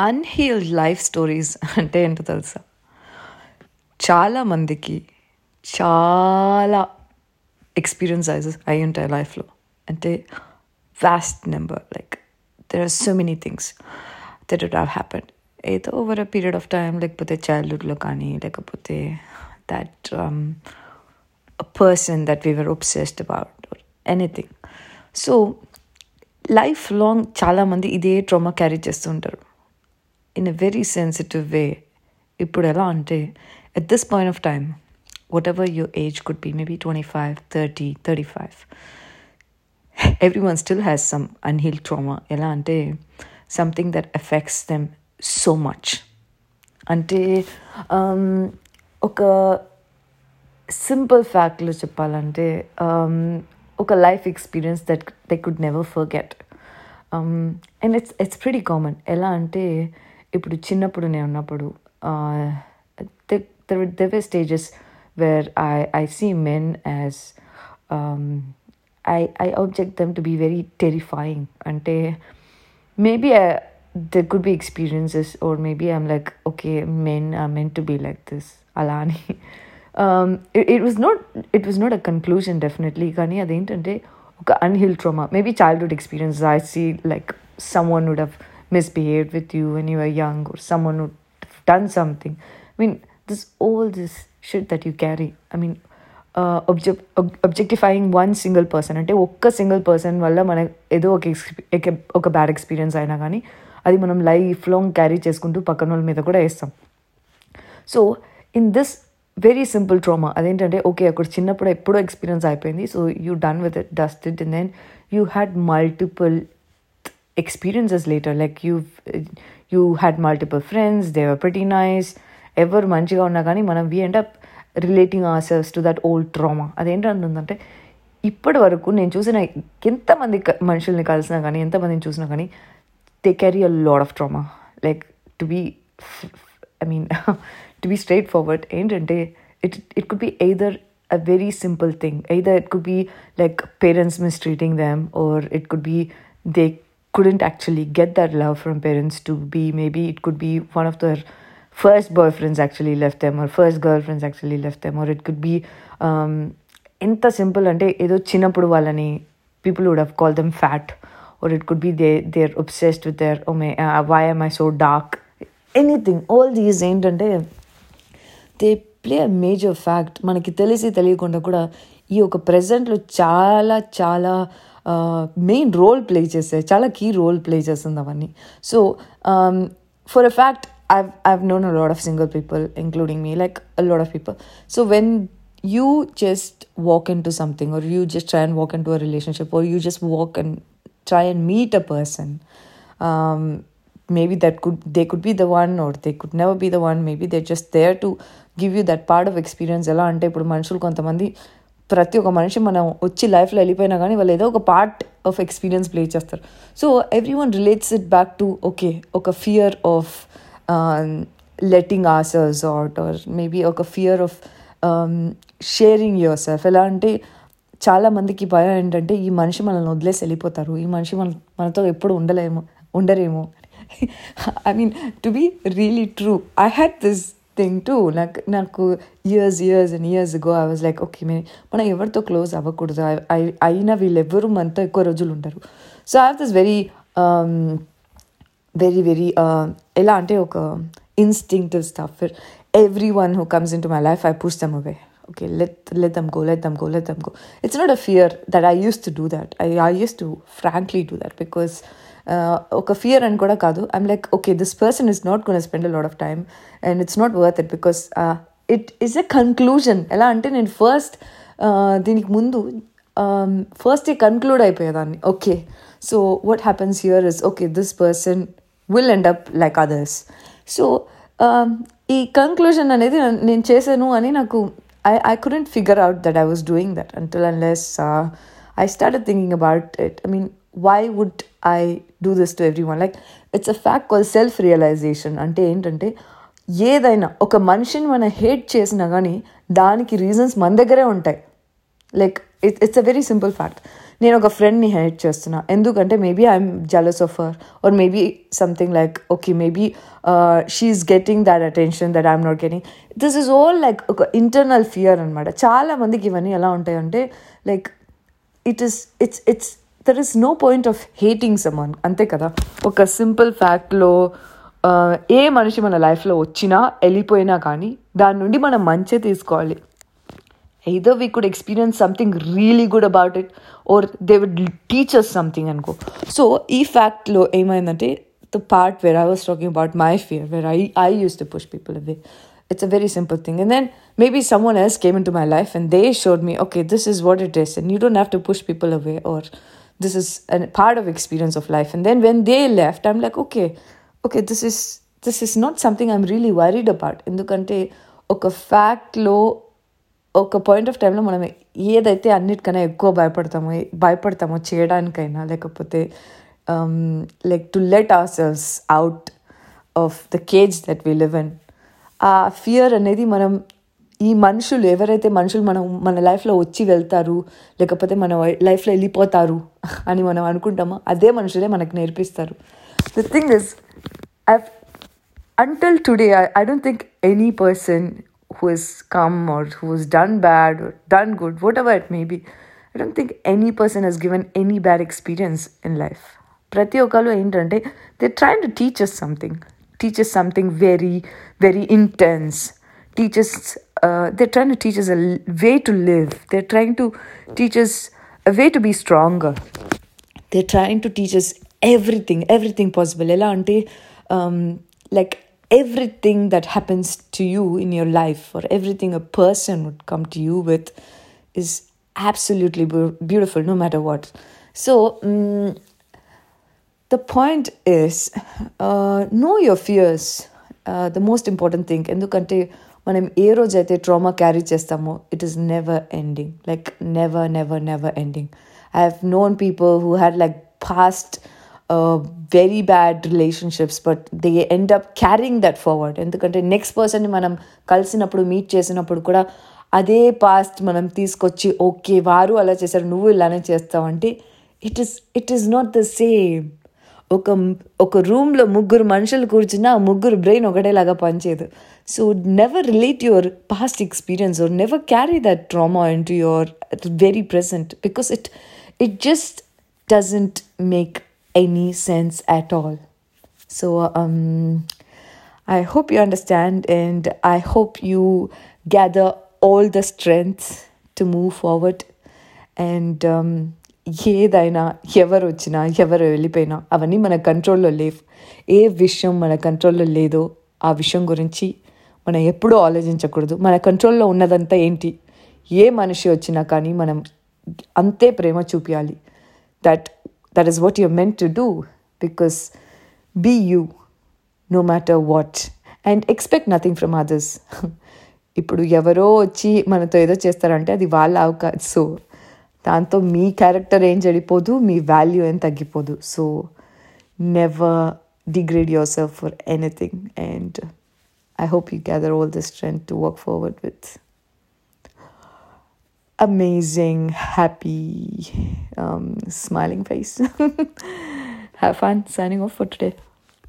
Unhealed life stories అంటే ఏంటో తెలుసా? చాలా మందికి చాలా ఎక్స్పీరియన్స్ అయి ఉంటాయి లైఫ్లో. అంటే vast number like there are so many things that it have happen ఏదో over a period of time లేకపోతే చైల్డ్హుడ్లో కానీ లేకపోతే that person that we were obsessed about anything so life long చాలామంది ఇదే ట్రామా క్యారీ చేస్తూ ఉంటారు. in a very sensitive way ఇప్పుడు ఎలా అంటే at this point of time whatever your age could be maybe twenty five thirty thirty five everyone still has some unheal trauma ఎలా అంటే something that affects them so much అంటే ఒక simple ఫ్యాక్ట్లో చెప్పాలంటే ఒక life experience that they could never forget and it's it's pretty common ఎలా అంటే ఇప్పుడు చిన్నప్పుడు నేను ఉన్నప్పుడు there were stages where I I see men as I I object them to be very terrifying అంటే maybe there could be experiences or maybe i'm like okay men are meant to be like this alani um, it, it was not it was not a conclusion definitely కానీ అదేంటంటే ఒక unheal trauma maybe childhood experience I see like someone would have misbehaved with you when you were young or someone who done something. I mean this all this shit that you carry i mean uh, object, objectifying one single person అంటే ఒక్క single person వల్ల మన ఏదో ఒక ఒక bad experience అయినా కానీ అది మనం లైఫ్ లాంగ్ క్యారీ చేసుకుంటూ పక్కన వాళ్ళ మీద కూడా వేస్తాం. So in this very simple trauma అదేంటంటే ఓకే అక్కడ చిన్నప్పుడు ఎప్పుడో ఎక్స్పీరియన్స్ అయిపోయింది so you done with it dust it and then you had multiple experiences later like you you had multiple friends they were pretty nice ఎవరు మంచిగా ఉన్నా కానీ మనం we end up relating others to that old trauma అదేంటంటుందంటే ఇప్పటి వరకు నేను చూసిన ఎంతమంది మనుషుల్ని కలిసినా కానీ ఎంతమందిని చూసినా కానీ they carry a lot of trauma like to be I mean to be straightforward ఏంటంటే it it could be either a very simple thing either it could be like parents mistreating them or it could be they couldn't actually get that love from parents to be maybe it could be one of their first boyfriends actually left them or first girlfriends actually left them or it could be um, ఎంత simple అంటే ఏదో చిన్నప్పుడు వాళ్ళని people would have call them fat or it could be they they're obsessed with their oh my uh, why am I so dark anything all these ఏంటంటే they play a major fact మనకి తెలిసి తెలియకుండా కూడా ఈ ఒక ప్రజెంట్లో చాలా చాలా main role play చేస్తాయి చాలా కీ రోల్ ప్లే చేస్తుంది అవన్నీ so for a fact I've I've known a lot of single people, including me, like a lot of people. So when you just walk into something, or you just try and walk into a relationship, or you just walk and try and meet a person, um, maybe that could they could be the one, or they could never be the one. Maybe they're just there to give you that part of experience. ఎలా అంటే ఇప్పుడు మనుషులు కొంతమంది ప్రతి ఒక్క మనిషి మనం వచ్చి లైఫ్లో వెళ్ళిపోయినా కానీ వాళ్ళు ఏదో ఒక పార్ట్ ఆఫ్ ఎక్స్పీరియన్స్ ప్లే చేస్తారు. So everyone relates it back to okay ఒక fear of letting others out or maybe ఒక fear of sharing yourself ఎలా అంటే చాలామందికి భయం ఏంటంటే ఈ మనిషి మనల్ని వదిలేసి వెళ్ళిపోతారు. ఈ మనిషి మన మనతో ఎప్పుడు ఉండలేము ఉండరేమో. I mean to be really true I had this thing to నాకు నాకు years years and years go I was like okay may మనం ఎవరితో క్లోజ్ అవ్వకూడదు. అయినా వీళ్ళెవ్వరూ మనతో ఎక్కువ రోజులు ఉంటారు so I have this very very very ఎలా అంటే ఒక instinctive stuff everyone who comes into my life I push them away okay let let them go let them go let them go. It's not a fear that i used to do that. I, I used to frankly do that because ఒక fear అని కూడా కాదు. I'm like okay this person is not gone spend a lot of time and it's not worth it because it is a conclusion ఎలా అంటే నేను first దీనికి ముందు first conclude అయిపోయేదాన్ని. Okay so what happens here is okay this person will end up like others so ఈ conclusion అనేది నేను చేశాను అని నాకు I I couldn't figure out that I was doing that until unless I start thinking about it I mean why would I do this to everyone like it's a fact call self realization అంటే ఏంటంటే ఏదైనా ఒక మనిషిని మనం hate చేసినా కానీ దానికి reasons మన దగ్గరే ఉంటాయి. Like it it's a very simple fact నేను ఒక ఫ్రెండ్ని హెల్ప్ చేస్తున్నా. ఎందుకంటే maybe I'm jealous of her or maybe something like okay maybe she's getting that attention that I'm not getting this is all like ఒక internal fear అనమాట చాలా మందికి ఇవన్నీ ఎలా ఉంటాయంటే like it is it's it's there is no point of hating someone అంతే కదా? ఒక సింపుల్ ఫ్యాక్ట్లో ఏ మనిషి మన లైఫ్లో వచ్చినా వెళ్ళిపోయినా కానీ దాని నుండి మనం మంచి తీసుకోవాలి. ఏదో we could experience something really good about it or they would teachers something అనుకో. సో ఈ ఫ్యాక్ట్లో ఏమైందంటే the part where I was talking about my fear where I I use to push people away it's a very simple thing and then maybe someone else came into my life and they showed me okay this is what it dress and you don't have to push people away or this is a part of experience of life. And then when they left, I'm like, okay, okay, this is this is not something I'm really worried about. ఎందుకంటే ఒక ఫ్యాక్ట్లో ఒక point of టైంలో మనం ఏదైతే అన్నిటికన్నా ఎక్కువ భయపడతామో భయపడతామో చేయడానికైనా లేకపోతే like to let our selves out of the cage that we live in ఆ ఫియర్ అనేది మనం ఈ మనుషులు ఎవరైతే మనుషులు మనం మన లైఫ్లో వచ్చి వెళ్తారు లేకపోతే మన లైఫ్లో వెళ్ళిపోతారు అని మనం అనుకుంటామో అదే మనుషులే మనకు నేర్పిస్తారు. The thing is I until today I I don't think any person who is come or who is done bad done good whatever it maybe I don't think any person he's given any bad experience in life ప్రతి ఒక్కళ్ళు ఏంటంటే they try to teach us something teach us something very very intense teach us uh, they're trying to teach us a way to live. They're trying to teach us a way to be stronger. They're trying to teach us everything, everything possible. Ella um, like everything that happens to you in your life or everything a person would come to you with is absolutely beautiful no matter what. So, um, the point is uh, know your fears. Uh, the most important thing. Endukante మనం ఏ రోజైతే trauma carry చేస్తామో it is never ending like never never never ending I have known people who had like past very bad relationships but they end up carrying that forward ఎందుకంటే next పర్సన్ని మనం కలిసినప్పుడు meet చేసినప్పుడు కూడా అదే past మనం తీసుకొచ్చి ఓకే వారు అలా చేశారు నువ్వు ఇలానే చేస్తావు అంటే it is it is not the same ఒక ఒక రూమ్లో ముగ్గురు మనుషులు కూర్చున్నా ఆ ముగ్గురు బ్రెయిన్ ఒకటేలాగా పనిచేయదు so never relate your past experience or never carry that trauma into your very present because it it just doesn't make any sense at all. So um, I hope you understand, and I hope you gather all the strength to move forward. And um, ఏదైనా ఎవరు వచ్చినా ఎవరు వెళ్ళిపోయినా అవన్నీ మన కంట్రోల్లో లేవు. ఏ విషయం మన కంట్రోల్లో లేదో ఆ విషయం గురించి మనం ఎప్పుడూ ఆలోచించకూడదు. మన కంట్రోల్లో ఉన్నదంతా ఏంటి? ఏ మనిషి వచ్చినా కానీ మనం అంతే ప్రేమ చూపించాలి that that is what you meant to do because be you no matter what and expect nothing from others ఇప్పుడు ఎవరో వచ్చి మనతో ఏదో చేస్తారంటే అది వాళ్ళ అవకాశం సో దాంతో మీ క్యారెక్టర్ ఏం చెడిపోదు మీ వాల్యూ ఏం తగ్గిపోదు so never degrade yourself for anything and I hope you gather all the strength to work forward with amazing, happy, um, smiling face. Have fun signing off for today.